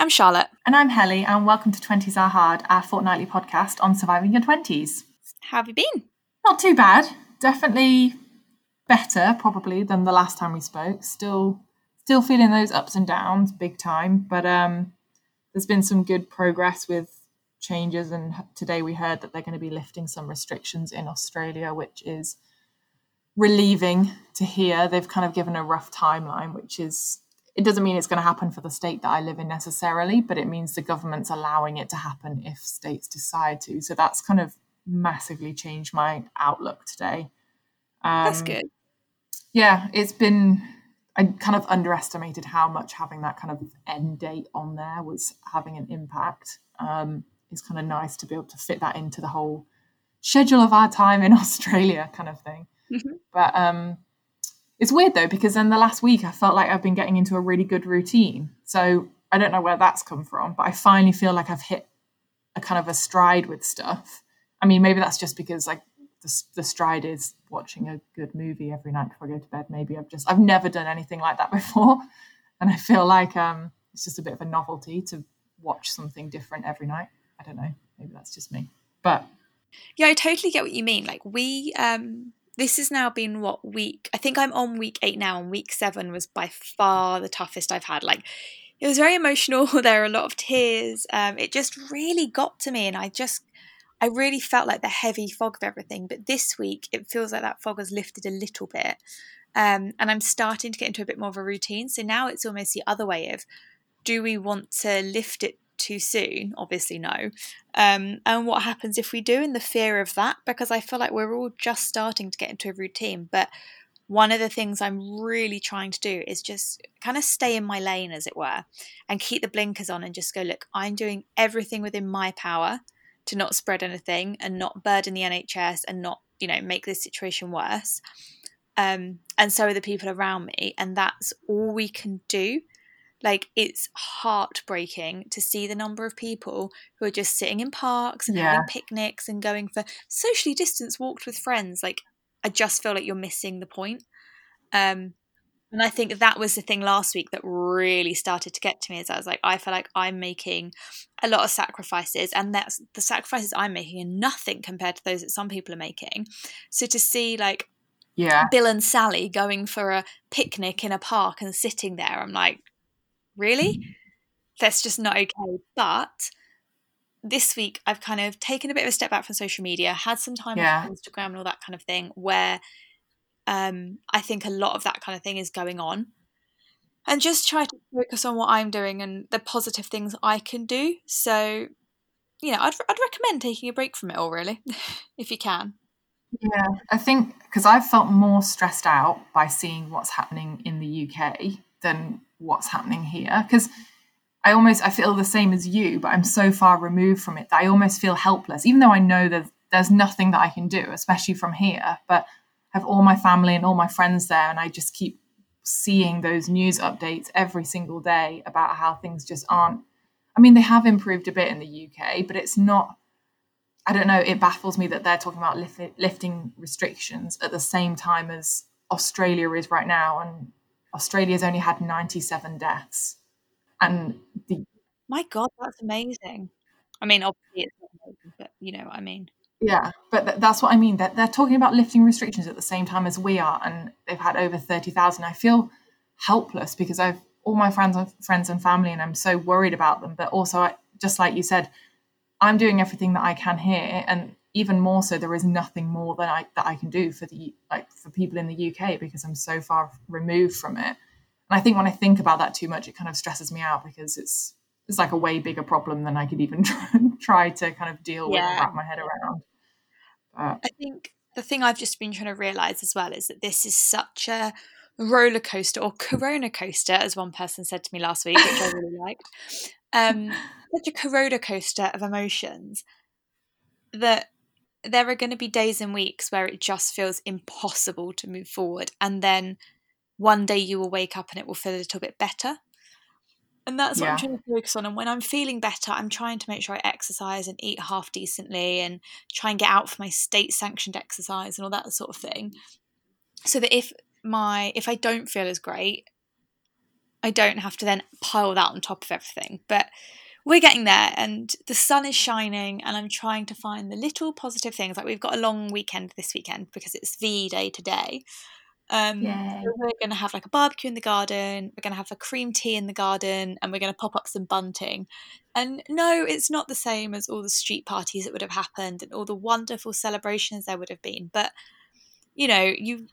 I'm Charlotte. And I'm Helly, and welcome to 20s Are Hard, our fortnightly podcast on surviving your 20s. How have you been? Not too bad. Definitely better, probably, than the last time we spoke. Still still feeling those ups and downs big time, but um, there's been some good progress with changes. And today we heard that they're going to be lifting some restrictions in Australia, which is relieving to hear. They've kind of given a rough timeline, which is it doesn't mean it's going to happen for the state that I live in necessarily, but it means the government's allowing it to happen if states decide to. So that's kind of massively changed my outlook today. Um, that's good. Yeah, it's been. I kind of underestimated how much having that kind of end date on there was having an impact. Um, it's kind of nice to be able to fit that into the whole schedule of our time in Australia, kind of thing. Mm-hmm. But um, it's weird though because in the last week I felt like I've been getting into a really good routine. So I don't know where that's come from, but I finally feel like I've hit a kind of a stride with stuff. I mean, maybe that's just because like the, the stride is watching a good movie every night before I go to bed. Maybe I've just I've never done anything like that before, and I feel like um, it's just a bit of a novelty to watch something different every night. I don't know. Maybe that's just me, but yeah, I totally get what you mean. Like we um this has now been what week? I think I'm on week eight now, and week seven was by far the toughest I've had. Like, it was very emotional. There are a lot of tears. Um, it just really got to me, and I just, I really felt like the heavy fog of everything. But this week, it feels like that fog has lifted a little bit, um, and I'm starting to get into a bit more of a routine. So now it's almost the other way of, do we want to lift it too soon? Obviously, no. Um, and what happens if we do, in the fear of that, because I feel like we're all just starting to get into a routine. But one of the things I'm really trying to do is just kind of stay in my lane, as it were, and keep the blinkers on and just go, look, I'm doing everything within my power to not spread anything and not burden the NHS and not, you know, make this situation worse. Um, and so are the people around me. And that's all we can do like it's heartbreaking to see the number of people who are just sitting in parks and yeah. having picnics and going for socially distanced walks with friends like i just feel like you're missing the point um and i think that was the thing last week that really started to get to me is i was like i feel like i'm making a lot of sacrifices and that's the sacrifices i'm making are nothing compared to those that some people are making so to see like yeah. Bill and Sally going for a picnic in a park and sitting there. I'm like, really? That's just not okay. But this week I've kind of taken a bit of a step back from social media, had some time yeah. on Instagram and all that kind of thing, where um, I think a lot of that kind of thing is going on. And just try to focus on what I'm doing and the positive things I can do. So, you know, I'd, I'd recommend taking a break from it all, really, if you can. Yeah, I think because I've felt more stressed out by seeing what's happening in the UK than what's happening here because I almost I feel the same as you, but I'm so far removed from it that I almost feel helpless, even though I know that there's nothing that I can do, especially from here. But I have all my family and all my friends there, and I just keep seeing those news updates every single day about how things just aren't. I mean, they have improved a bit in the UK, but it's not. I don't know. It baffles me that they're talking about lifting restrictions at the same time as Australia is right now, and Australia's only had 97 deaths. And the My God, that's amazing. I mean, obviously it's not amazing, but you know what I mean. Yeah, but th- that's what I mean. That they're, they're talking about lifting restrictions at the same time as we are, and they've had over 30,000. I feel helpless because I've all my friends and friends and family, and I'm so worried about them. But also, I, just like you said, I'm doing everything that I can here, and even more so there is nothing more that I that I can do for the like for people in the UK because I'm so far removed from it. And I think when I think about that too much, it kind of stresses me out because it's it's like a way bigger problem than I could even try, try to kind of deal yeah. with and wrap my head around. But, I think the thing I've just been trying to realize as well is that this is such a roller coaster or corona coaster, as one person said to me last week, which I really liked. Um, such a corona coaster of emotions that there are going to be days and weeks where it just feels impossible to move forward. And then one day you will wake up and it will feel a little bit better. And that's yeah. what I'm trying to focus on. And when I'm feeling better, I'm trying to make sure I exercise and eat half decently and try and get out for my state sanctioned exercise and all that sort of thing. So that if my if I don't feel as great, I don't have to then pile that on top of everything. But we're getting there and the sun is shining and I'm trying to find the little positive things. Like we've got a long weekend this weekend because it's VE Day today. Um, so we're going to have like a barbecue in the garden. We're going to have a cream tea in the garden, and we're going to pop up some bunting. And no, it's not the same as all the street parties that would have happened and all the wonderful celebrations there would have been. But you know, you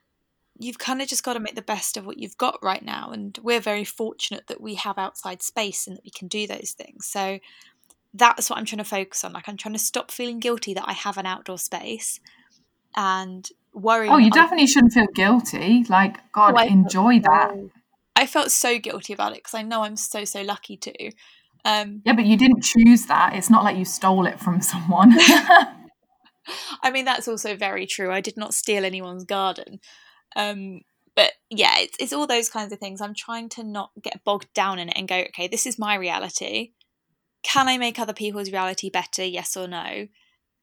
you've kind of just got to make the best of what you've got right now. And we're very fortunate that we have outside space and that we can do those things. So that's what I'm trying to focus on. Like, I'm trying to stop feeling guilty that I have an outdoor space and worrying. Oh, you definitely shouldn't feel guilty. Like, God, oh, enjoy that. I felt so guilty about it because I know I'm so, so lucky to. Um, yeah, but you didn't choose that. It's not like you stole it from someone. I mean, that's also very true. I did not steal anyone's garden. Um, but yeah, it's, it's all those kinds of things. I'm trying to not get bogged down in it and go, okay, this is my reality. Can I make other people's reality better? Yes or no?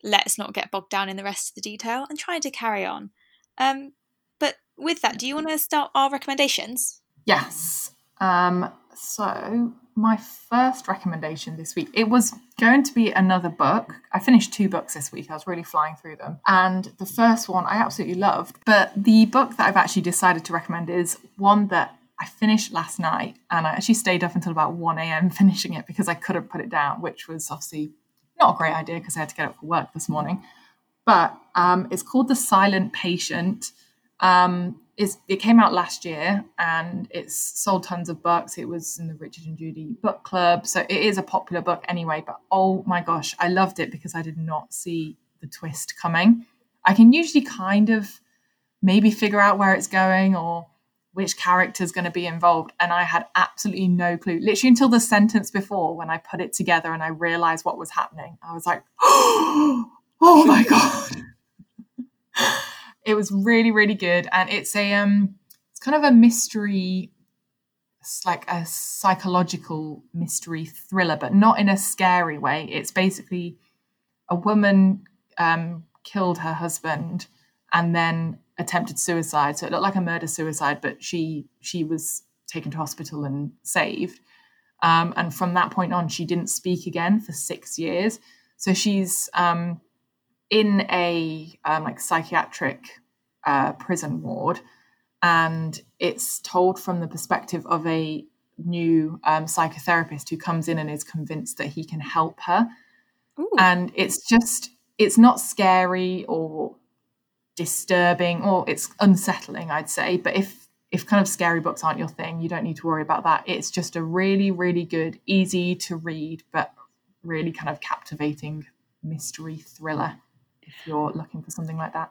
Let's not get bogged down in the rest of the detail and trying to carry on. Um, but with that, do you want to start our recommendations? Yes. Um, so my first recommendation this week. It was going to be another book. I finished two books this week. I was really flying through them. And the first one I absolutely loved. But the book that I've actually decided to recommend is one that I finished last night and I actually stayed up until about 1 a.m. finishing it because I couldn't put it down, which was obviously not a great idea because I had to get up for work this morning. But um, it's called The Silent Patient. Um, is it came out last year and it's sold tons of books. It was in the Richard and Judy book club, so it is a popular book anyway. But oh my gosh, I loved it because I did not see the twist coming. I can usually kind of maybe figure out where it's going or which character is going to be involved, and I had absolutely no clue. Literally until the sentence before when I put it together and I realized what was happening, I was like, oh my god it was really really good and it's a um it's kind of a mystery it's like a psychological mystery thriller but not in a scary way. It's basically a woman um, killed her husband and then attempted suicide. So it looked like a murder suicide but she she was taken to hospital and saved. Um, and from that point on she didn't speak again for six years. So she's um, in a um, like psychiatric uh, prison ward, and it's told from the perspective of a new um, psychotherapist who comes in and is convinced that he can help her. Ooh. And it's just it's not scary or disturbing or it's unsettling, I'd say. But if if kind of scary books aren't your thing, you don't need to worry about that. It's just a really, really good, easy to read, but really kind of captivating mystery thriller if you're looking for something like that.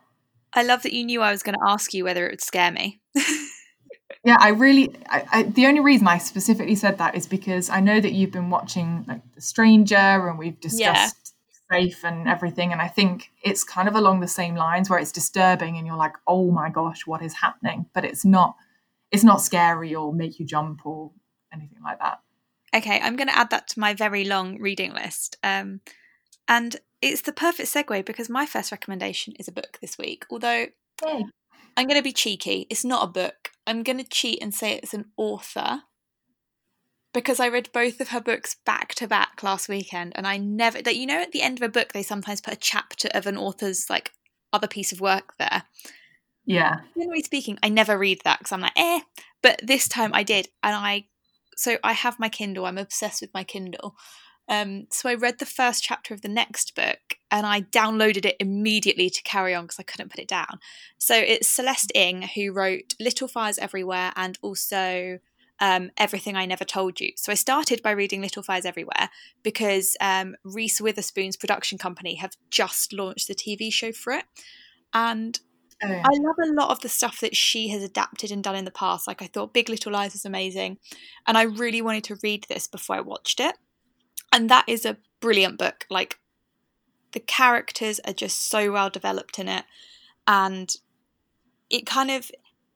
I love that you knew I was going to ask you whether it would scare me. yeah, I really. I, I, the only reason I specifically said that is because I know that you've been watching like The Stranger, and we've discussed yeah. Safe and everything, and I think it's kind of along the same lines where it's disturbing, and you're like, oh my gosh, what is happening? But it's not. It's not scary or make you jump or anything like that. Okay, I'm going to add that to my very long reading list. Um, and it's the perfect segue because my first recommendation is a book this week. Although Yay. I'm going to be cheeky, it's not a book. I'm going to cheat and say it's an author because I read both of her books back to back last weekend, and I never that you know at the end of a book they sometimes put a chapter of an author's like other piece of work there. Yeah. Generally speaking, I never read that because I'm like, eh. But this time I did, and I so I have my Kindle. I'm obsessed with my Kindle, um, so I read the first chapter of the next book and I downloaded it immediately to carry on because I couldn't put it down. So it's Celeste Ng who wrote Little Fires Everywhere and also um, Everything I Never Told You. So I started by reading Little Fires Everywhere because um, Reese Witherspoon's production company have just launched the TV show for it. And oh, yeah. I love a lot of the stuff that she has adapted and done in the past. Like I thought Big Little Lies was amazing. And I really wanted to read this before I watched it and that is a brilliant book like the characters are just so well developed in it and it kind of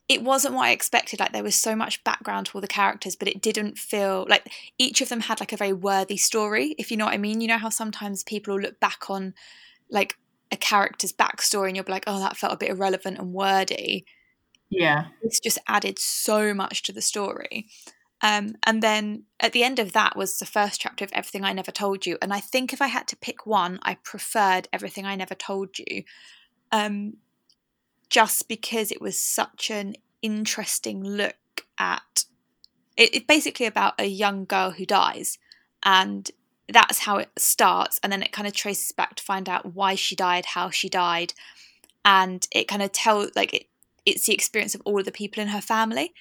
it wasn't what I expected. Like there was so much background to all the characters, but it didn't feel like each of them had like a very worthy story, if you know what I mean. You know how sometimes people will look back on like a character's backstory and you'll be like, oh, that felt a bit irrelevant and wordy. Yeah. It's just added so much to the story. Um, and then at the end of that was the first chapter of Everything I Never Told You. And I think if I had to pick one, I preferred Everything I Never Told You. Um, just because it was such an interesting look at it, it's basically about a young girl who dies and that's how it starts and then it kind of traces back to find out why she died how she died and it kind of tells like it, it's the experience of all of the people in her family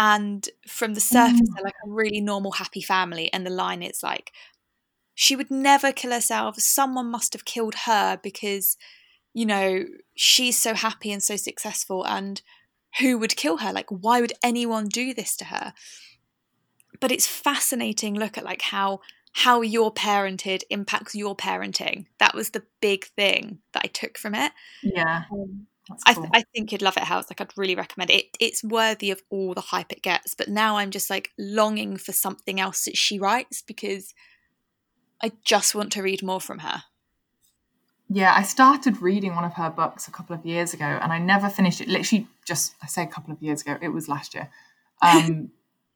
and from the surface Mm. they're like a really normal happy family and the line is like she would never kill herself. Someone must have killed her because you know she's so happy and so successful and who would kill her? Like why would anyone do this to her? But it's fascinating look at like how how your parented impacts your parenting. That was the big thing that i took from it. Yeah, um, I, cool. I think you'd love it house like i'd really recommend it it's worthy of all the hype it gets but now i'm just like longing for something else that she writes because i just want to read more from her Yeah, I started reading one of her books a couple of years ago and I never finished it. Literally, just I say a couple of years ago, it was last year. Um,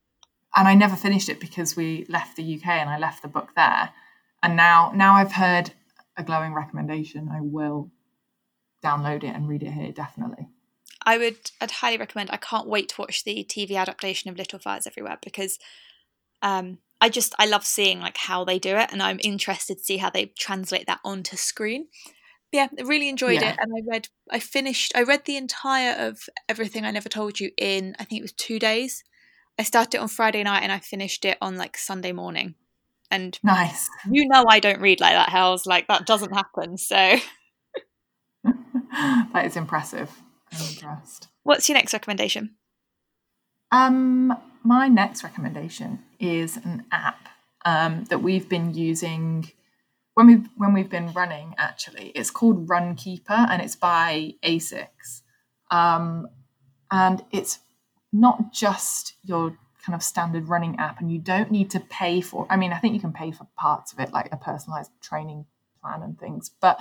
and I never finished it because we left the UK and I left the book there. And now, now I've heard a glowing recommendation. I will download it and read it here, definitely. I would I'd highly recommend. I can't wait to watch the TV adaptation of Little Fires Everywhere because um I just I love seeing like how they do it and I'm interested to see how they translate that onto screen. But yeah, I really enjoyed Yeah. it and I read I finished I read the entire of Everything I Never Told You in I think it was 2 days. I started it on Friday night and I finished it on like Sunday morning. And Nice. you know I don't read like that, Hells. Like that doesn't happen. So that is impressive. I'm impressed. what's your next recommendation? Um, my next recommendation is an app um, that we've been using when we when we've been running. Actually, it's called Runkeeper, and it's by Asics, um, and it's not just your kind of standard running app, and you don't need to pay for. I mean, I think you can pay for parts of it, like a personalized training plan and things. But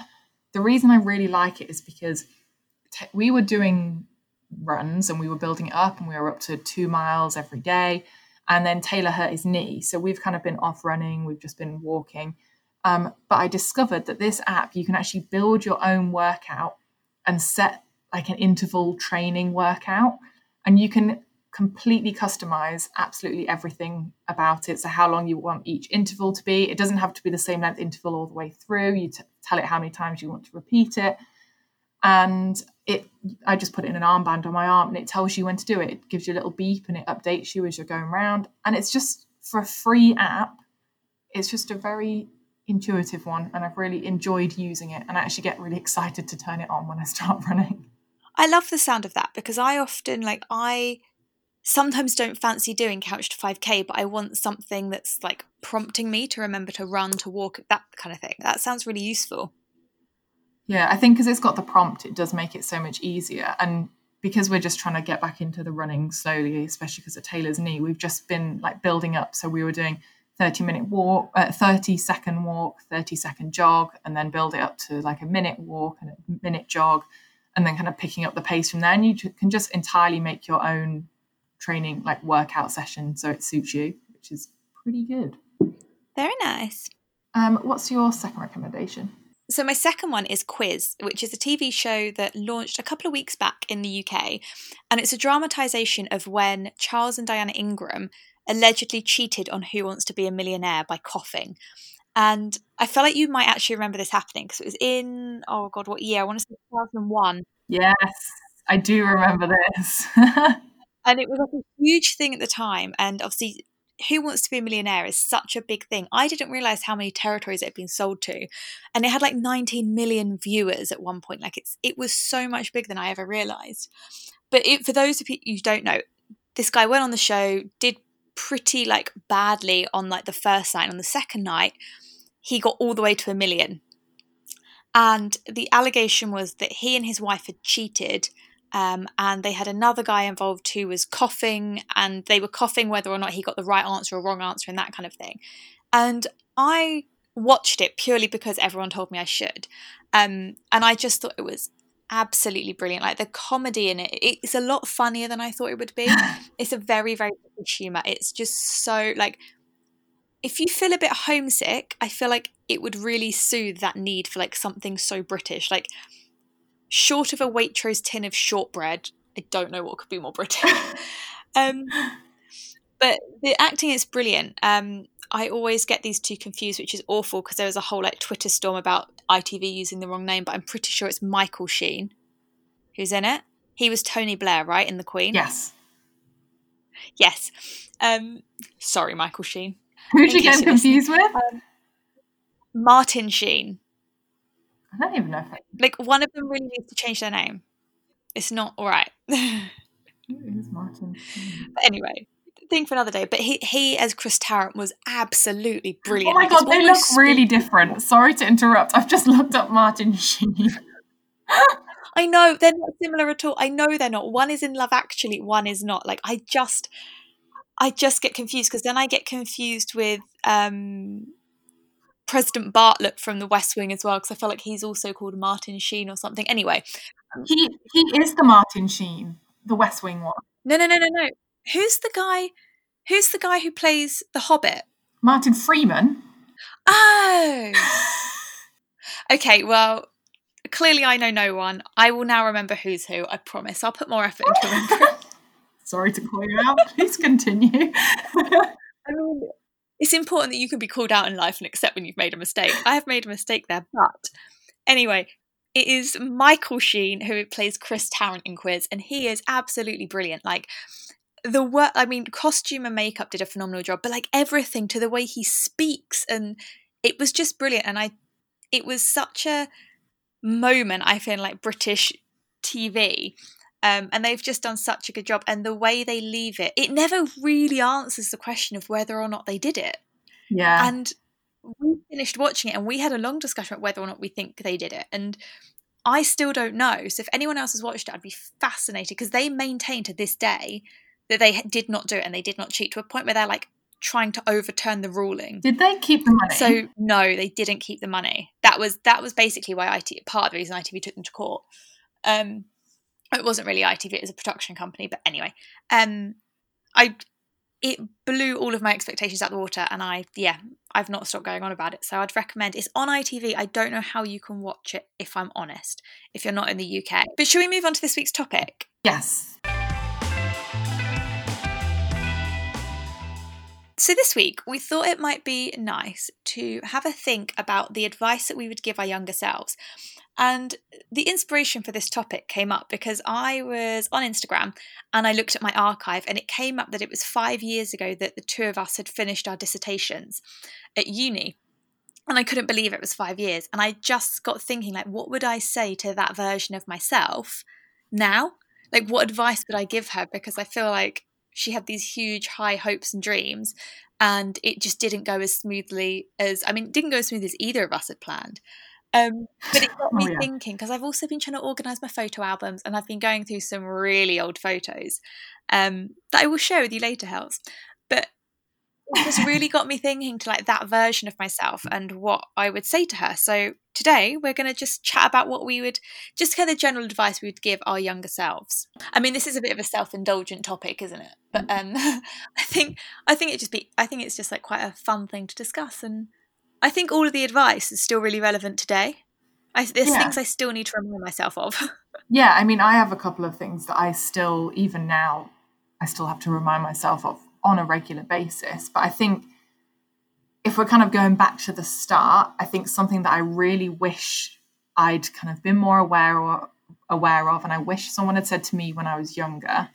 the reason I really like it is because te- we were doing runs and we were building it up and we were up to two miles every day. And then taylor hurt his knee. So we've kind of been off running. We've just been walking. Um, but i discovered that this app you can actually build your own workout and set like an interval training workout. And you can completely customize absolutely everything about it. So how long you want each interval to be. It doesn't have to be the same length interval all the way through. You t- tell it how many times you want to repeat it. And it i just put it in an armband on my arm and it tells you when to do it. It gives you a little beep and it updates you as you're going around and it's just for a free app it's just a very intuitive one and i've really enjoyed using it and i actually get really excited to turn it on when i start running. I love the sound of that because I often like I sometimes don't fancy doing couch to 5k but I want something that's like prompting me to remember to run to walk that kind of thing. That sounds really useful. yeah i think because it's got the prompt it does make it so much easier and because we're just trying to get back into the running slowly especially because of taylor's knee we've just been like building up so we were doing 30 minute walk uh, 30 second walk 30 second jog and then build it up to like a minute walk and a minute jog and then kind of picking up the pace from there and you can just entirely make your own training like workout session so it suits you which is pretty good Very nice. um, what's your second recommendation So my second one is Quiz, which is a TV show that launched a couple of weeks back in the UK, and it's a dramatisation of when Charles and Diana Ingram allegedly cheated on Who Wants to Be a Millionaire by coughing. And I feel like you might actually remember this happening because it was in oh god, what year? I want to say 2001, yes i do remember this and it was like a huge thing at the time. And obviously, Who Wants to Be a Millionaire is such a big thing. I didn't realize how many territories it had been sold to, and it had like 19 million viewers at one point. Like it's it was so much bigger than I ever realized. But it, for those of you who don't know, this guy went on the show, did pretty like badly on like the first night. On the second night, he got all the way to a million. And the allegation was that he and his wife had cheated um, and they had another guy involved who was coughing, and they were coughing whether or not he got the right answer or wrong answer, and that kind of thing. And I watched it purely because everyone told me I should, um, and I just thought it was absolutely brilliant. Like the comedy in it, it's a lot funnier than I thought it would be. it's a very, very British humour. It's just so like if you feel a bit homesick, I feel like it would really soothe that need for like something so British. Like short of a Waitrose tin of shortbread, I don't know what could be more British. um, but the acting is brilliant. Um, I always get these two confused, which is awful because there was a whole like Twitter storm about ITV using the wrong name, but I'm pretty sure it's Michael Sheen who's in it. He was Tony Blair, right, in The Queen? Yes. Yes. Um, sorry, Michael Sheen. Who did you get confused with? Um, Martin Sheen. I don't even know if I... Like one of them really needs to change their name. It's not all right. Who is Martin? But anyway, thing for another day. But he he as Chris Tarrant was absolutely brilliant. Oh my god, they look really different. Sorry to interrupt. I've just looked up Martin Sheen. I know they're not similar at all. I know they're not. One is in Love Actually, one is not. Like I just I just get confused because then I get confused with um President Bartlet from The West Wing as well because I feel like he's also called Martin Sheen or something. Anyway, he he is the Martin Sheen, the West Wing one. No, no, no, no, no. Who's the guy? Who's the guy who plays the Hobbit? Martin Freeman. Oh. okay, well, clearly I know no one. I will now remember who's who. I promise. I'll put more effort into remembering. Sorry to call you out. Please continue. I mean, it's important that you can be called out in life and accept when you've made a mistake. I have made a mistake there, but anyway, it is Michael Sheen who plays Chris Tarrant in Quiz, and he is absolutely brilliant. Like the work, I mean, costume and makeup did a phenomenal job, but like everything to the way he speaks, and it was just brilliant. And I, it was such a moment. I feel like British TV. Um, and they've just done such a good job. And the way they leave it, it never really answers the question of whether or not they did it. Yeah. And we finished watching it and we had a long discussion about whether or not we think they did it. And I still don't know. So if anyone else has watched it, I'd be fascinated because they maintain to this day that they did not do it and they did not cheat to a point where they're like trying to overturn the ruling. Did they keep the money? So no, they didn't keep the money. That was that was basically why IT part of the reason ITV took them to court. Um, it wasn't really ITV; it was a production company. But anyway, um, I it blew all of my expectations out the water and i yeah i've not stopped going on about it so i'd recommend it's on itv i don't know how you can watch it if i'm honest if you're not in the uk but should we move on to this week's topic yes So, this week we thought it might be nice to have a think about the advice that we would give our younger selves. And the inspiration for this topic came up because I was on Instagram and I looked at my archive, and it came up that it was five years ago that the two of us had finished our dissertations at uni. And I couldn't believe it was five years. And I just got thinking, like, what would I say to that version of myself now? Like, what advice would I give her? Because I feel like she had these huge high hopes and dreams and it just didn't go as smoothly as i mean didn't go as smooth as either of us had planned um, but it got me oh, yeah. thinking because I've also been trying to organise my photo albums and I've been going through some really old photos um, that I will share with you later, Hells. But it just really got me thinking to like that version of myself and what I would say to her. So today we're going to just chat about what we would just kind of general advice we would give our younger selves. I mean, this is a bit of a self-indulgent topic, isn't it? But um, I think I think it just be I think it's just like quite a fun thing to discuss, and I think all of the advice is still really relevant today. I, there's yeah. things I still need to remind myself of. yeah, I mean, I have a couple of things that I still, even now, I still have to remind myself of on a regular basis. But I think if we're kind of going back to the start, I think something that I really wish I'd kind of been more aware or aware of, and I wish someone had said to me when I was younger,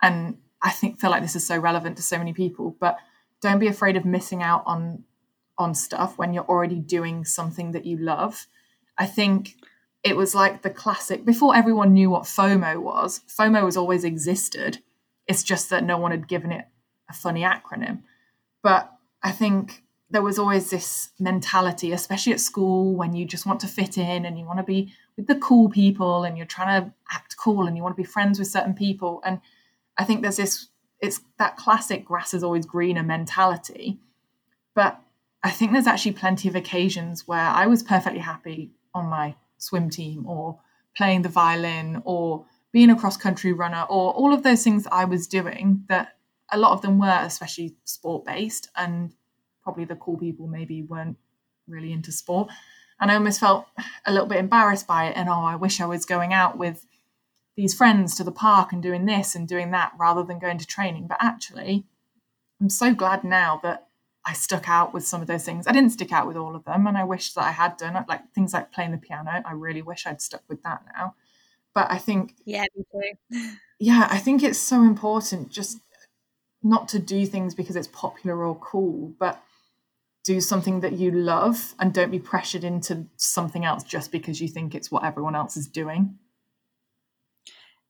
and I think feel like this is so relevant to so many people, but don't be afraid of missing out on on stuff when you're already doing something that you love. I think it was like the classic before everyone knew what FOMO was. FOMO has always existed. It's just that no one had given it a funny acronym. But I think there was always this mentality, especially at school, when you just want to fit in and you want to be with the cool people and you're trying to act cool and you want to be friends with certain people. And I think there's this, it's that classic grass is always greener mentality. But I think there's actually plenty of occasions where I was perfectly happy on my swim team or playing the violin or being a cross country runner or all of those things I was doing that a lot of them were especially sport based and probably the cool people maybe weren't really into sport. And I almost felt a little bit embarrassed by it and oh I wish I was going out with these friends to the park and doing this and doing that rather than going to training. But actually I'm so glad now that I stuck out with some of those things. I didn't stick out with all of them, and I wish that I had done it. Like things like playing the piano, I really wish I'd stuck with that now. But I think, yeah, me too. yeah, I think it's so important just not to do things because it's popular or cool, but do something that you love and don't be pressured into something else just because you think it's what everyone else is doing.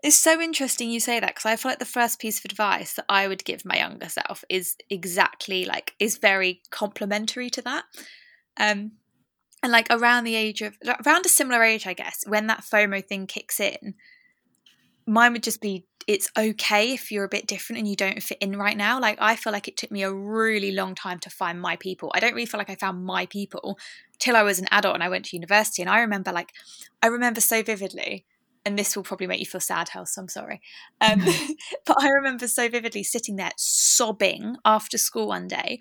It's so interesting you say that because I feel like the first piece of advice that I would give my younger self is exactly like is very complementary to that. Um, and like around the age of around a similar age, I guess, when that FOMO thing kicks in, mine would just be it's okay if you're a bit different and you don't fit in right now. Like I feel like it took me a really long time to find my people. I don't really feel like I found my people till I was an adult and I went to university. And I remember like I remember so vividly and this will probably make you feel sad, so I'm sorry. Um, but I remember so vividly sitting there sobbing after school one day.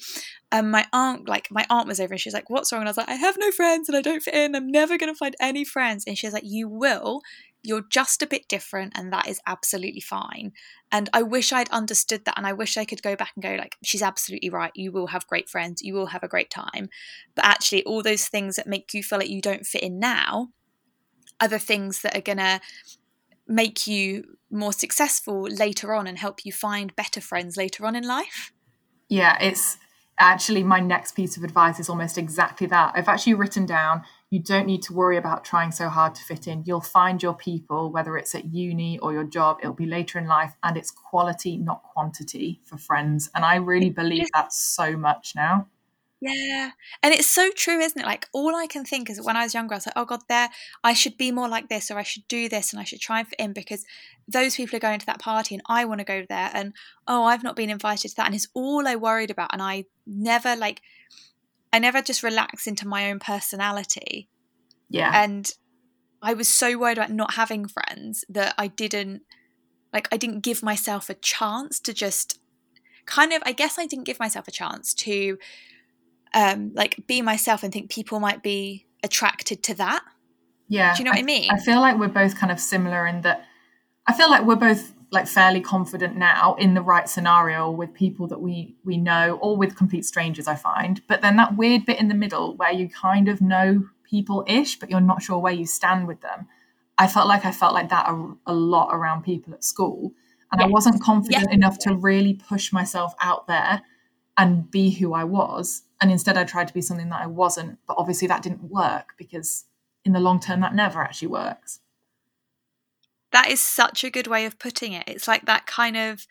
And my aunt, like, my aunt was over and she was like, What's wrong? And I was like, I have no friends and I don't fit in. I'm never going to find any friends. And she was like, You will. You're just a bit different, and that is absolutely fine. And I wish I'd understood that. And I wish I could go back and go, like, she's absolutely right. You will have great friends. You will have a great time. But actually, all those things that make you feel like you don't fit in now other things that are going to make you more successful later on and help you find better friends later on in life? Yeah, it's actually my next piece of advice is almost exactly that. I've actually written down you don't need to worry about trying so hard to fit in. You'll find your people, whether it's at uni or your job, it'll be later in life, and it's quality, not quantity for friends. And I really believe that so much now. Yeah. And it's so true, isn't it? Like all I can think is when I was younger, I was like, oh God, there I should be more like this, or I should do this and I should try and fit in because those people are going to that party and I want to go there and oh, I've not been invited to that. And it's all I worried about. And I never like I never just relax into my own personality. Yeah. And I was so worried about not having friends that I didn't like I didn't give myself a chance to just kind of I guess I didn't give myself a chance to um, like be myself and think people might be attracted to that. Yeah. Do you know what I, I mean? I feel like we're both kind of similar in that I feel like we're both like fairly confident now in the right scenario with people that we we know or with complete strangers I find. But then that weird bit in the middle where you kind of know people ish but you're not sure where you stand with them. I felt like I felt like that a, a lot around people at school and yes. I wasn't confident yes. enough to really push myself out there and be who I was. And instead, I tried to be something that I wasn't. But obviously, that didn't work because in the long term, that never actually works. That is such a good way of putting it. It's like that kind of,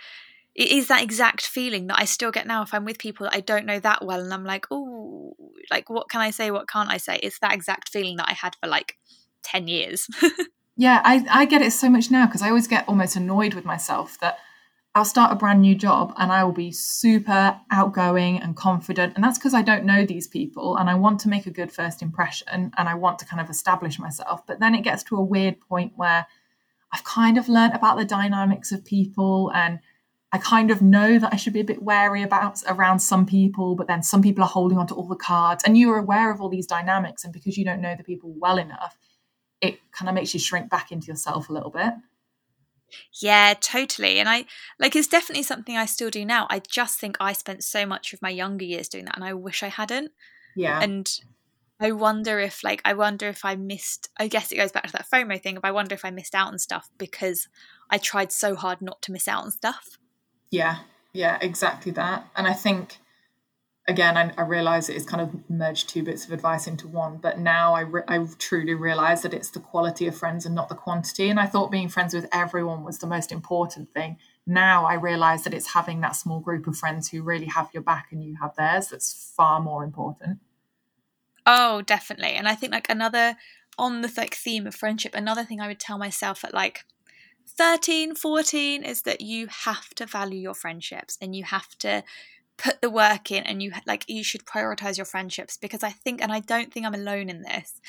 it is that exact feeling that I still get now if I'm with people that I don't know that well. And I'm like, oh, like, what can I say? What can't I say? It's that exact feeling that I had for like 10 years. yeah, I, I get it so much now because I always get almost annoyed with myself that I'll start a brand new job and I will be super outgoing and confident. And that's because I don't know these people and I want to make a good first impression and I want to kind of establish myself. But then it gets to a weird point where I've kind of learned about the dynamics of people and I kind of know that I should be a bit wary about around some people, but then some people are holding on to all the cards and you're aware of all these dynamics. And because you don't know the people well enough, it kind of makes you shrink back into yourself a little bit. Yeah, totally. And I like it's definitely something I still do now. I just think I spent so much of my younger years doing that and I wish I hadn't. Yeah. And I wonder if like I wonder if I missed I guess it goes back to that FOMO thing, but I wonder if I missed out on stuff because I tried so hard not to miss out on stuff. Yeah. Yeah, exactly that. And I think again, I, I realize it is kind of merged two bits of advice into one, but now I, re- I truly realize that it's the quality of friends and not the quantity. And I thought being friends with everyone was the most important thing. Now I realize that it's having that small group of friends who really have your back and you have theirs that's far more important. Oh, definitely. And I think like another on the like theme of friendship, another thing I would tell myself at like 13, 14 is that you have to value your friendships and you have to put the work in and you like you should prioritize your friendships because I think and I don't think I'm alone in this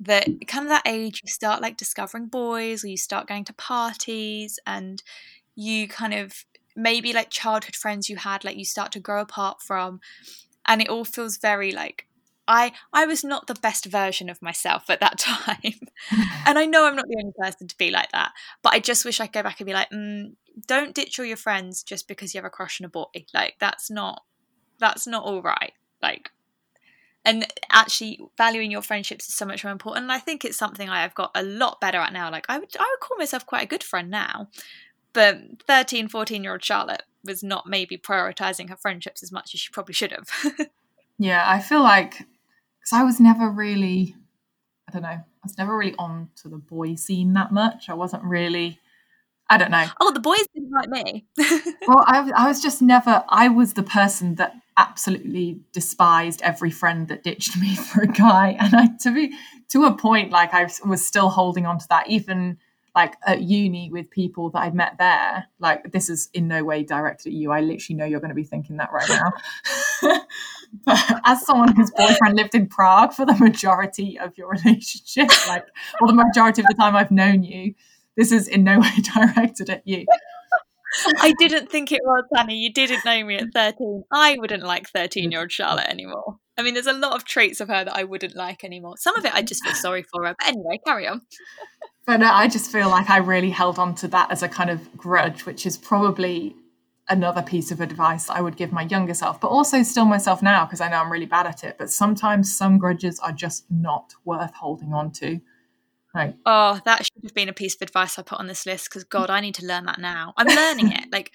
that kind of that age you start like discovering boys or you start going to parties and you kind of maybe like childhood friends you had like you start to grow apart from and it all feels very like I I was not the best version of myself at that time, and I know I'm not the only person to be like that. But I just wish I could go back and be like, mm, don't ditch all your friends just because you have a crush on a boy. Like that's not that's not all right. Like, and actually valuing your friendships is so much more important. And I think it's something I have got a lot better at now. Like I would I would call myself quite a good friend now, but 13, 14 year old Charlotte was not maybe prioritizing her friendships as much as she probably should have. yeah, I feel like because I was never really, I don't know, I was never really on to the boy scene that much. I wasn't really, I don't know. Oh, the boys didn't like me. well, I, I was just never, I was the person that absolutely despised every friend that ditched me for a guy. And I, to be, to a point, like I was still holding on to that, even like at uni with people that I'd met there. Like this is in no way directed at you. I literally know you're going to be thinking that right now. but as someone whose boyfriend lived in Prague for the majority of your relationship, like or the majority of the time I've known you, this is in no way directed at you. I didn't think it was, Annie. You didn't know me at 13. I wouldn't like 13 year old Charlotte anymore. I mean, there's a lot of traits of her that I wouldn't like anymore. Some of it I just feel sorry for her. But anyway, carry on. But no, I just feel like I really held on to that as a kind of grudge, which is probably another piece of advice I would give my younger self, but also still myself now because I know I'm really bad at it. But sometimes some grudges are just not worth holding on to. Right. Oh, that should have been a piece of advice I put on this list because God, I need to learn that now. I'm learning it. Like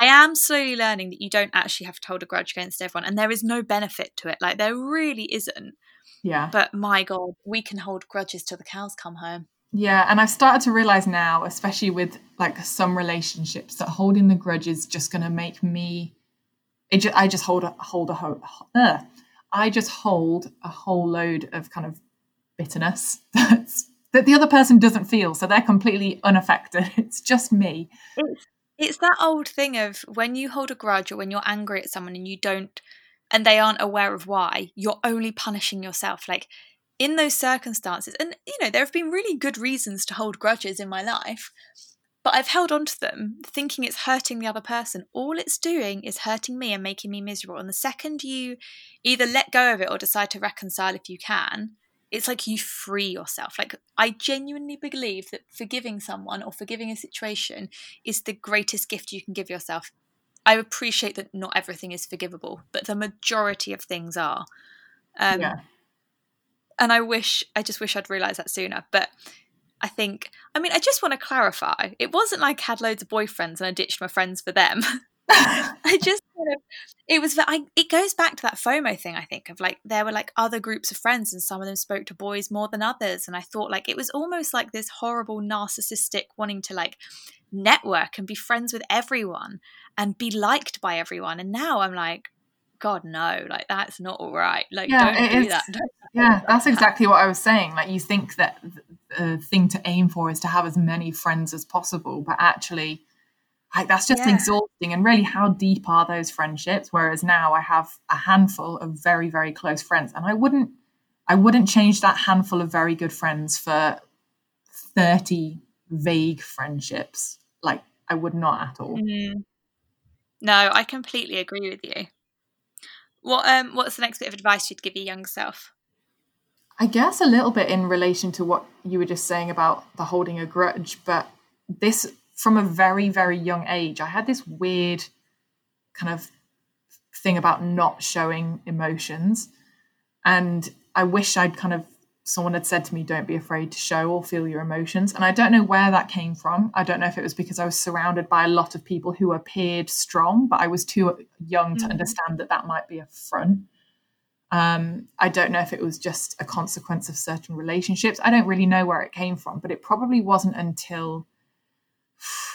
I am slowly learning that you don't actually have to hold a grudge against everyone, and there is no benefit to it. Like there really isn't. Yeah. But my God, we can hold grudges till the cows come home. Yeah, and I've started to realize now, especially with like some relationships, that holding the grudge is just going to make me. It just, I just hold a hold a whole. Uh, I just hold a whole load of kind of bitterness that's that the other person doesn't feel, so they're completely unaffected. It's just me. It's, it's that old thing of when you hold a grudge or when you're angry at someone and you don't, and they aren't aware of why, you're only punishing yourself. Like in those circumstances, and you know, there have been really good reasons to hold grudges in my life, but I've held on to them thinking it's hurting the other person. All it's doing is hurting me and making me miserable. And the second you either let go of it or decide to reconcile if you can, it's like you free yourself. Like, I genuinely believe that forgiving someone or forgiving a situation is the greatest gift you can give yourself. I appreciate that not everything is forgivable, but the majority of things are. Um, yeah and I wish I just wish I'd realised that sooner. But I think I mean I just want to clarify. It wasn't like I had loads of boyfriends and I ditched my friends for them. I just kind of it was I it goes back to that FOMO thing I think of like there were like other groups of friends and some of them spoke to boys more than others and I thought like it was almost like this horrible narcissistic wanting to like network and be friends with everyone and be liked by everyone and now I'm like God, no, like that's not all right. Like, yeah, don't do is, that. Don't yeah, that's exactly what I was saying. Like, you think that the thing to aim for is to have as many friends as possible, but actually, like that's just yeah. exhausting. And really, how deep are those friendships? Whereas now, I have a handful of very, very close friends, and I wouldn't, I wouldn't change that handful of very good friends for thirty vague friendships. Like, I would not at all. Mm. No, I completely agree with you. What um what's the next bit of advice you'd give your young self? I guess a little bit in relation to what you were just saying about the holding a grudge, but this from a very very young age, I had this weird kind of thing about not showing emotions, and I wish I'd kind of someone had said to me, Don't be afraid to show or feel your emotions. And I don't know where that came from. I don't know if it was because I was surrounded by a lot of people who appeared strong, but I was too young to mm. understand that that might be a front. Um, I don't know if it was just a consequence of certain relationships. I don't really know where it came from, but it probably wasn't until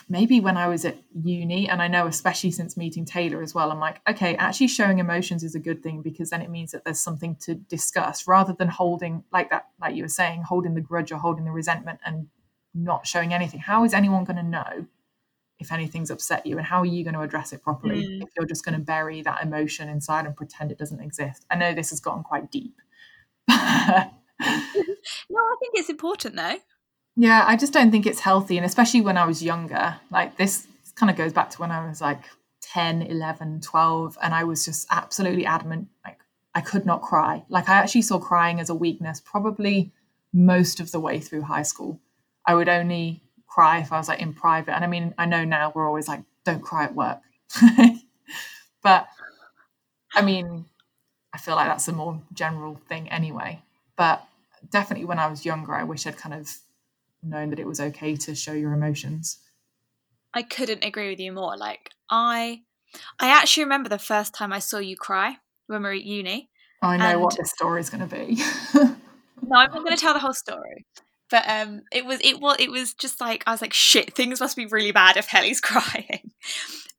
maybe when I was at uni, and I know especially since meeting Taylor as well, I'm like, okay, actually showing emotions is a good thing because then it means that there's something to discuss rather than holding like that, like you were saying, holding the grudge or holding the resentment and not showing anything. How is anyone going to know if anything's upset you, and how are you going to address it properly mm. if you're just going to bury that emotion inside and pretend it doesn't exist? I know this has gotten quite deep. no, I think it's important though. Yeah, I just don't think it's healthy. And especially when I was younger, like this kind of goes back to when I was like 10, 11, 12. And I was just absolutely adamant, like, I could not cry. Like, I actually saw crying as a weakness probably most of the way through high school. I would only cry if I was like in private. And I mean, I know now we're always like, don't cry at work. but I mean, I feel like that's a more general thing anyway. But definitely when I was younger, I wish I'd kind of known that it was okay to show your emotions. I couldn't agree with you more. Like I I actually remember the first time I saw you cry when we were at uni. I know and... what this story is going to be. no, I'm not going to tell the whole story. But um, it was it was it was just like I was like shit. Things must be really bad if Helly's crying,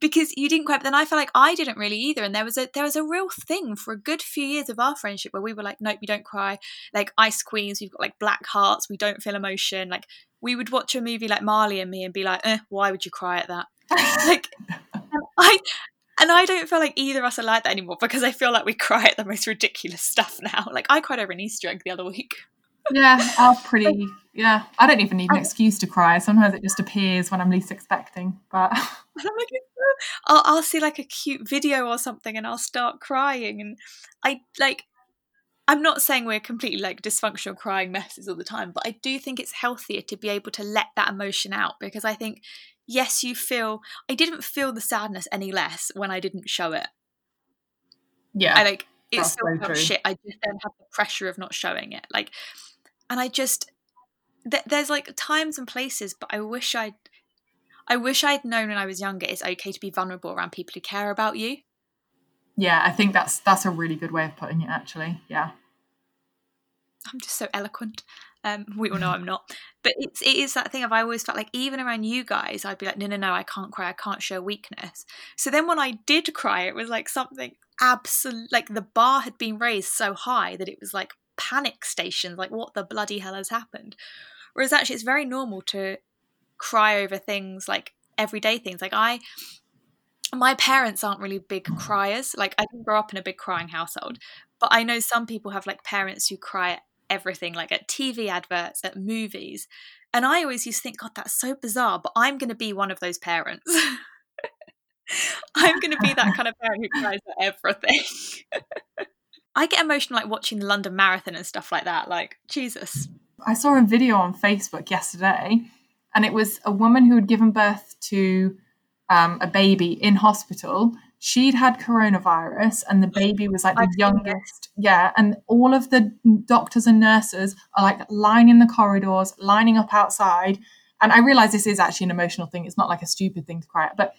because you didn't cry. But then I felt like I didn't really either. And there was a there was a real thing for a good few years of our friendship where we were like, nope, you don't cry. Like Ice Queens, we've got like black hearts. We don't feel emotion. Like we would watch a movie like Marley and Me and be like, eh, why would you cry at that? like I and I don't feel like either of us are like that anymore because I feel like we cry at the most ridiculous stuff now. Like I cried over an Easter egg the other week. Yeah, I'm pretty. Yeah, I don't even need an oh. excuse to cry. Sometimes it just appears when I'm least expecting. But oh I'll, I'll see like a cute video or something, and I'll start crying. And I like. I'm not saying we're completely like dysfunctional crying messes all the time, but I do think it's healthier to be able to let that emotion out because I think, yes, you feel. I didn't feel the sadness any less when I didn't show it. Yeah, I like it's still felt shit. I just don't have the pressure of not showing it. Like and I just th- there's like times and places, but I wish I'd I wish I'd known when I was younger it's okay to be vulnerable around people who care about you. Yeah, I think that's that's a really good way of putting it actually. Yeah. I'm just so eloquent. Um, we all know I'm not, but it's it is that thing of I always felt like even around you guys, I'd be like, no, no, no, I can't cry, I can't show weakness. So then when I did cry, it was like something absolute, like the bar had been raised so high that it was like panic stations like what the bloody hell has happened? Whereas actually it's very normal to cry over things like everyday things. Like i my parents aren't really big criers. Like i didn't grow up in a big crying household but i know some people have like parents who cry at everything like at tv adverts at movies. And i always used to think god that's so bizarre but i'm going to be one of those parents. I'm going to be that kind of parent who cries at everything I get emotional like watching the London Marathon and stuff like that. Like, Jesus. I saw a video on Facebook yesterday, and it was a woman who had given birth to um, a baby in hospital. She'd had coronavirus, and the baby was like the youngest. Yeah, and all of the doctors and nurses are like lining the corridors, lining up outside. And I realize this is actually an emotional thing. It's not like a stupid thing to cry at, but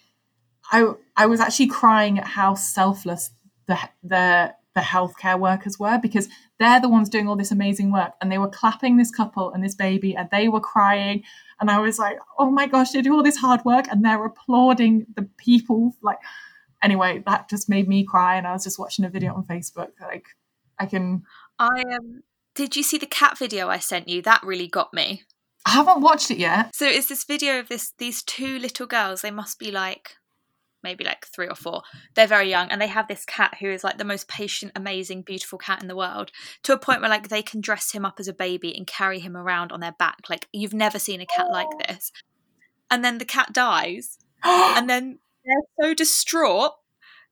I I was actually crying at how selfless the the the healthcare workers were because they're the ones doing all this amazing work and they were clapping this couple and this baby and they were crying. And i was like oh my gosh they do all this hard work and they're applauding the people like anyway that just made me cry and i was just watching a video on facebook like i can i um did you see the cat video i sent you? That really got me. I haven't watched it yet. So it's this video of this these two little girls. They must be like maybe like three or four. They're very young and they have this cat who is like the most patient, amazing, beautiful cat in the world to a point where like they can dress him up as a baby and carry him around on their back. Like you've never seen a cat like this. And then the cat dies and then they're so distraught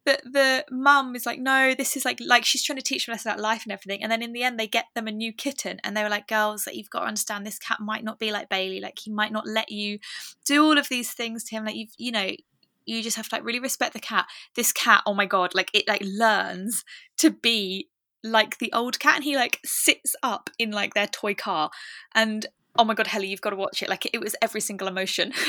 that the mum is like, no, this is like like she's trying to teach them about life and everything. And then in the end, they get them a new kitten, and they were like, girls, that like, you've got to understand this cat might not be like Bailey, like he might not let you do all of these things to him. Like you've, you know, you just have to like really respect the cat. This cat, oh my god, like it like learns to be like the old cat and he like sits up in like their toy car and oh my god Helly you've got to watch it. Like it was every single emotion.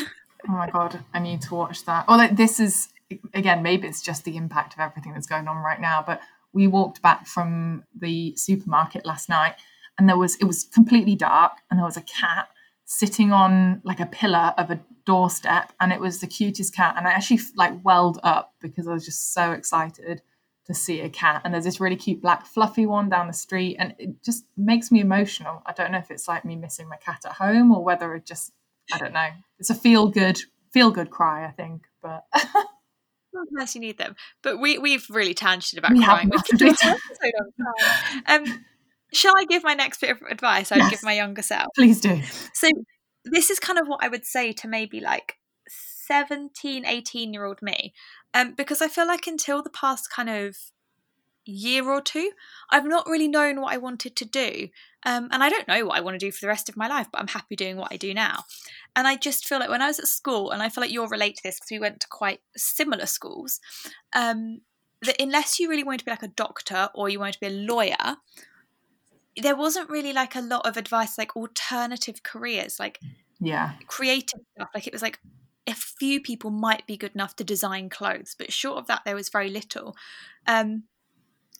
Oh my god I need to watch that. Well like, this is again maybe it's just the impact of everything that's going on right now but we walked back from the supermarket last night and there was it was completely dark and there was a cat sitting on like a pillar of a doorstep and it was the cutest cat. And i actually like welled up because i was just so excited to see a cat. And there's this really cute black fluffy one down the street and it just makes me emotional. I don't know if it's like me missing my cat at home or whether it just i don't know. It's a feel good feel good cry i think but unless you need them, but we we've really tangented about we crying. Do um, Shall I give my next bit of advice? I'd Yes. give my younger self. Please do. So this is kind of what I would say to maybe like 17, 18 year old me. Um, because I feel like until the past kind of year or two, I've not really known what I wanted to do. Um, and I don't know what I want to do for the rest of my life, but I'm happy doing what I do now. And I just feel like when I was at school, and I feel like you'll relate to this because we went to quite similar schools, um, that unless you really wanted to be like a doctor or you wanted to be a lawyer, there wasn't really like a lot of advice like alternative careers, like Yeah. creative stuff. Like it was like a few people might be good enough to design clothes, but short of that, there was very little. Um,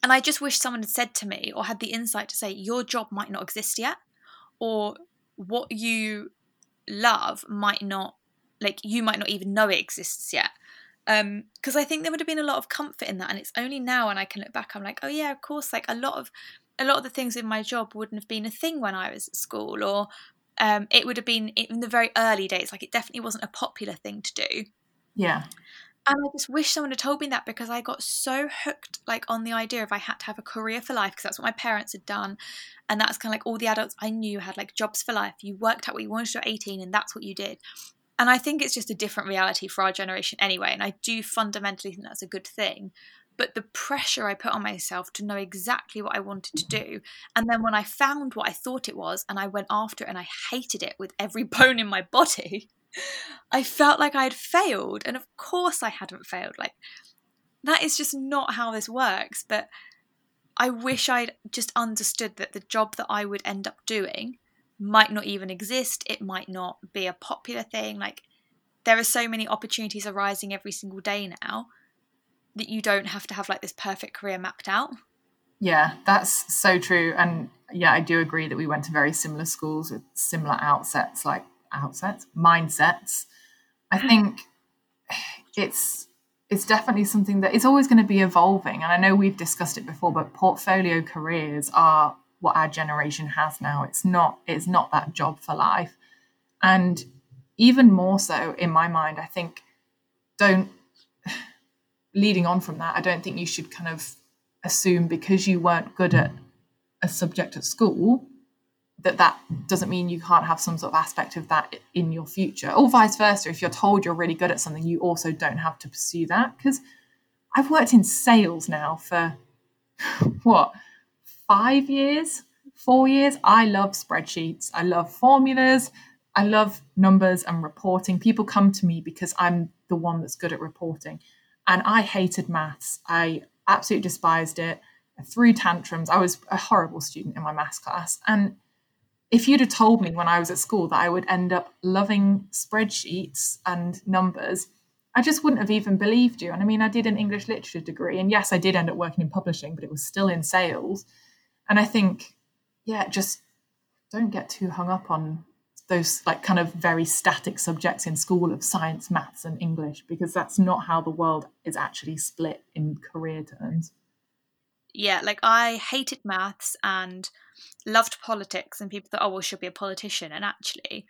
and I just wish someone had said to me or had the insight to say, your job might not exist yet, or what you love might not, like, you might not even know it exists yet. Because I think there would have been a lot of comfort in that. And it's only now when I can look back, I'm like, oh, yeah, of course, like a lot of. A lot of the things in my job wouldn't have been a thing when I was at school, or um, it would have been in the very early days. Like it definitely wasn't a popular thing to do. Yeah. And I just wish someone had told me that because I got so hooked like on the idea of I had to have a career for life because that's what my parents had done. And that's kind of like all the adults I knew had like jobs for life. You worked out what you wanted at 18 and that's what you did. And I think it's just a different reality for our generation anyway. And I do fundamentally think that's a good thing. But the pressure I put on myself to know exactly what I wanted to do. And then when I found what I thought it was and I went after it and I hated it with every bone in my body, I felt like I had failed. And of course I hadn't failed. Like, that is just not how this works. But I wish I'd just understood that the job that I would end up doing might not even exist. It might not be a popular thing. Like, there are so many opportunities arising every single day now that you don't have to have like this perfect career mapped out. Yeah, that's so true. And yeah, I do agree that we went to very similar schools with similar outsets, like outsets, mindsets. I mm. think it's it's definitely something that it's always going to be evolving. And I know we've discussed it before, but portfolio careers are what our generation has now. It's not it's not that job for life. And even more so in my mind, I think don't leading on from that, I don't think you should kind of assume because you weren't good at a subject at school that that doesn't mean you can't have some sort of aspect of that in your future. Or vice versa if you're told you're really good at something you also don't have to pursue that. Because i've worked in sales now for what five years four years? I love spreadsheets. I love formulas. I love numbers and reporting. People come to me because i'm the one that's good at reporting and i hated maths. I absolutely despised it. I threw tantrums. I was a horrible student in my maths class. And if you'd have told me when I was at school that I would end up loving spreadsheets and numbers, I just wouldn't have even believed you. And I mean, I did an English literature degree, and yes, I did end up working in publishing, but it was still in sales. And I think, yeah, just don't get too hung up on those like kind of very static subjects in school of science, maths, and English, because that's not how the world is actually split in career terms. Yeah, like I hated maths and loved politics, and people thought, oh, well, she'll be a politician. And actually,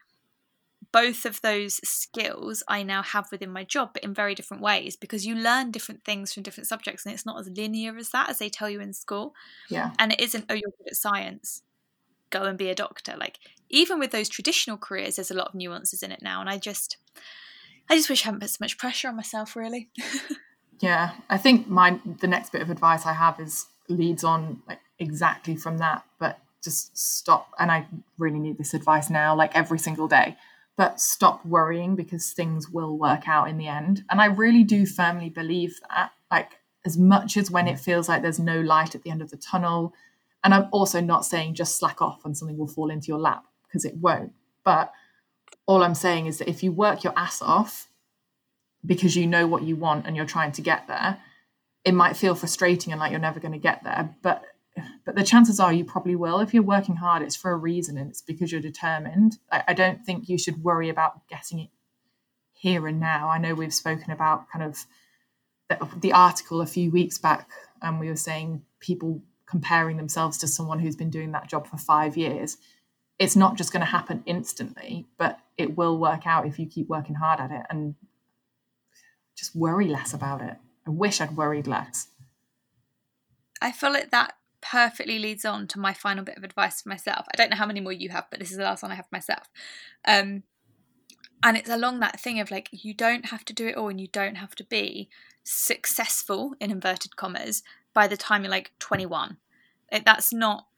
both of those skills I now have within my job, but in very different ways because you learn different things from different subjects, and it's not as linear as that as they tell you in school. Yeah. And it isn't, oh, you're good at science, go and be a doctor. Like, even with those traditional careers, there's a lot of nuances in it now. And I just, I just wish I hadn't put so much pressure on myself, really. Yeah, I think my the next bit of advice I have is leads on like exactly from that, but just stop. And I really need this advice now, like every single day. But stop worrying because things will work out in the end. And I really do firmly believe that. Like as much as when it feels like there's no light at the end of the tunnel. And I'm also not saying just slack off and something will fall into your lap because it won't. But all I'm saying is that if you work your ass off because you know what you want and you're trying to get there, it might feel frustrating and like you're never going to get there. But but the chances are you probably will. If you're working hard, it's for a reason and it's because you're determined. I, I don't think you should worry about getting it here and now. I know we've spoken about kind of the, the article a few weeks back, and we were saying people comparing themselves to someone who's been doing that job for five years. It's not just going to happen instantly, but it will work out if you keep working hard at it and just worry less about it. I wish I'd worried less. I feel like that perfectly leads on to my final bit of advice for myself. I don't know how many more you have, but this is the last one I have for myself. Um, and it's along that thing of like, you don't have to do it all and you don't have to be successful, in inverted commas, by the time you're like 21. Like, that's not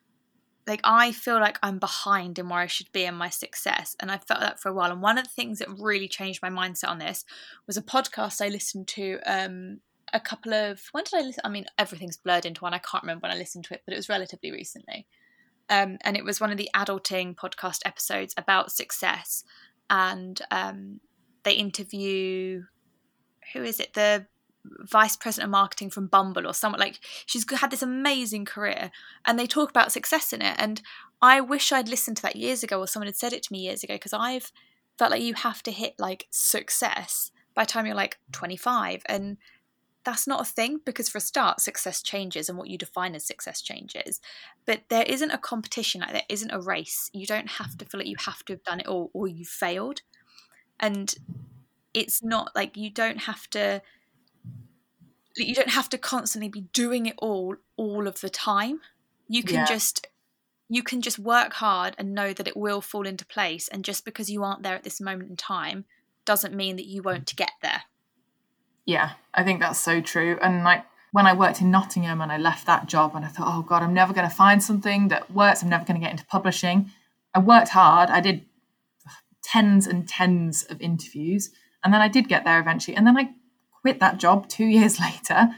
like I feel like I'm behind in where I should be in my success. And I felt that for a while. And one of the things that really changed my mindset on this was a podcast I listened to um, a couple of when did I listen? I mean, everything's blurred into one. I can't remember when I listened to it, but it was relatively recently. Um, and it was one of the adulting podcast episodes about success. And um, they interview who is it? The vice president of marketing from Bumble or someone like she's had this amazing career and they talk about success in it. And I wish I'd listened to that years ago or someone had said it to me years ago because I've felt like you have to hit like success by time you're like 25 and that's not a thing because for a start success changes and what you define as success changes. But there isn't a competition like there isn't a race. You don't have to feel like you have to have done it all or you failed. And it's not like you don't have to you don't have to constantly be doing it all all of the time. You can yeah. just you can just work hard and know that it will fall into place. And just because you aren't there at this moment in time doesn't mean that you won't get there. Yeah i think that's so true. And like when i worked in nottingham and i left that job and i thought oh god i'm never going to find something that works. I'm never going to get into publishing. I worked hard. I did tens and tens of interviews. And then i did get there eventually. And then i quit that job two years later,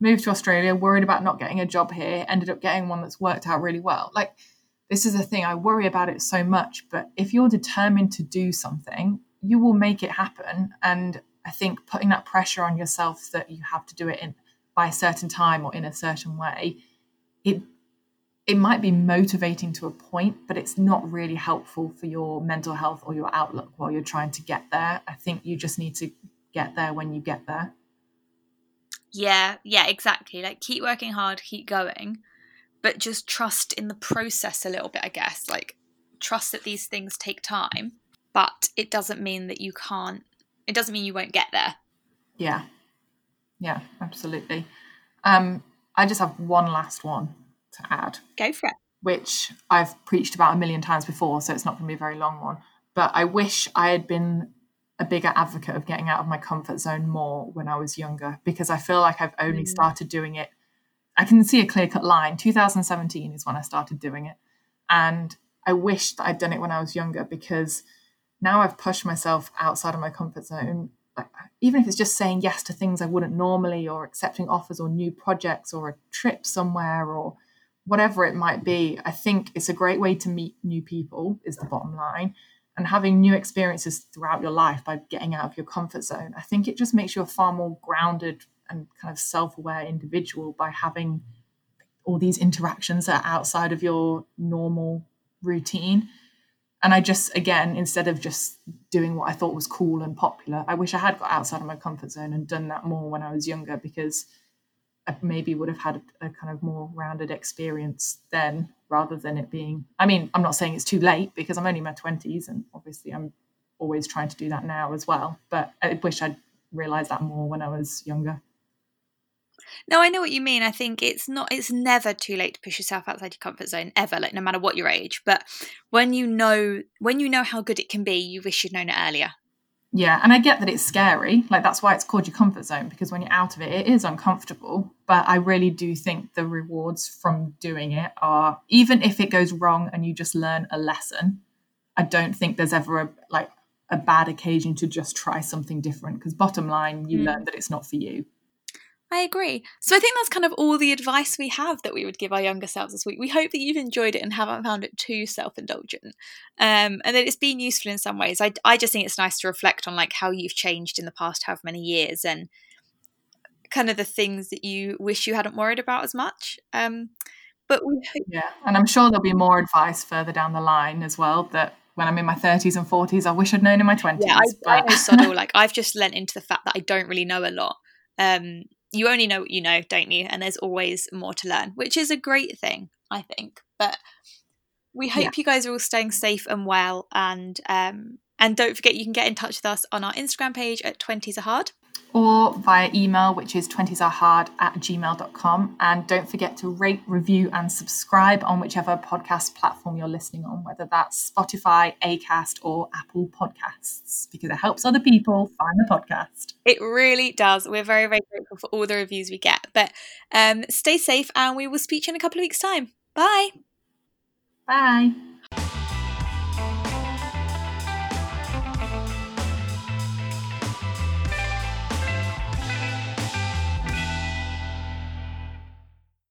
moved to Australia, worried about not getting a job here, ended up getting one that's worked out really well. Like, this is a thing, I worry about it so much, but if you're determined to do something, you will make it happen. And I think putting that pressure on yourself that you have to do it in by a certain time or in a certain way, it it might be motivating to a point, but it's not really helpful for your mental health or your outlook while you're trying to get there. I think you just need to get there when you get there. Yeah, yeah, exactly. Like keep working hard, keep going, but just trust in the process a little bit, I guess. Like trust that these things take time, but it doesn't mean that you can't it doesn't mean you won't get there. Yeah. Yeah, absolutely. Um I just have one last one to add. Go for it. Which I've preached about a million times before, so it's not going to be a very long one. But I wish I had been a bigger advocate of getting out of my comfort zone more when I was younger because I feel like I've only mm. started doing it. I can see a clear cut line. 2017 is when I started doing it. And I wish that I'd done it when I was younger because now I've pushed myself outside of my comfort zone. Like, even if it's just saying yes to things I wouldn't normally, or accepting offers or new projects or a trip somewhere or whatever it might be, I think it's a great way to meet new people, is the bottom line and having new experiences throughout your life by getting out of your comfort zone, I think it just makes you a far more grounded and kind of self aware individual by having all these interactions that are outside of your normal routine. And I just, again, instead of just doing what I thought was cool and popular, I wish I had got outside of my comfort zone and done that more when I was younger because I maybe would have had a, a kind of more rounded experience then rather than it being i mean i'm not saying it's too late because i'm only in my 20s and obviously i'm always trying to do that now as well but i wish i'd realized that more when i was younger. No i know what you mean. I think it's not it's never too late to push yourself outside your comfort zone ever like no matter what your age but when you know when you know how good it can be you wish you'd known it earlier yeah, and I get that it's scary. Like that's why it's called your comfort zone because when you're out of it, it is uncomfortable. But I really do think the rewards from doing it are even if it goes wrong and you just learn a lesson. I don't think there's ever a like a bad occasion to just try something different because bottom line, you mm. learn that it's not for you. I agree. So I think that's kind of all the advice we have that we would give our younger selves this week. We hope that you've enjoyed it and haven't found it too self-indulgent, um, and that it's been useful in some ways. I, I just think it's nice to reflect on like how you've changed in the past however many years and kind of the things that you wish you hadn't worried about as much. Um, but we hope- yeah, and I'm sure there'll be more advice further down the line as well that when I'm in my 30s and 40s, I wish I'd known in my 20s. Yeah, I, but... I know Soddle, like I've just lent into the fact that I don't really know a lot. Um, you only know what you know, don't you? And there's always more to learn, which is a great thing, I think. But we hope yeah. you guys are all staying safe and well. And um, and don't forget, you can get in touch with us on our Instagram page at 20s are hard. Or via email, which is 20s are hard at gmail.com. And don't forget to rate, review, and subscribe on whichever podcast platform you're listening on, whether that's Spotify, Acast, or Apple Podcasts, because it helps other people find the podcast. It really does. We're very, very grateful for all the reviews we get. But um, stay safe, and we will speak to you in a couple of weeks' time. Bye. Bye.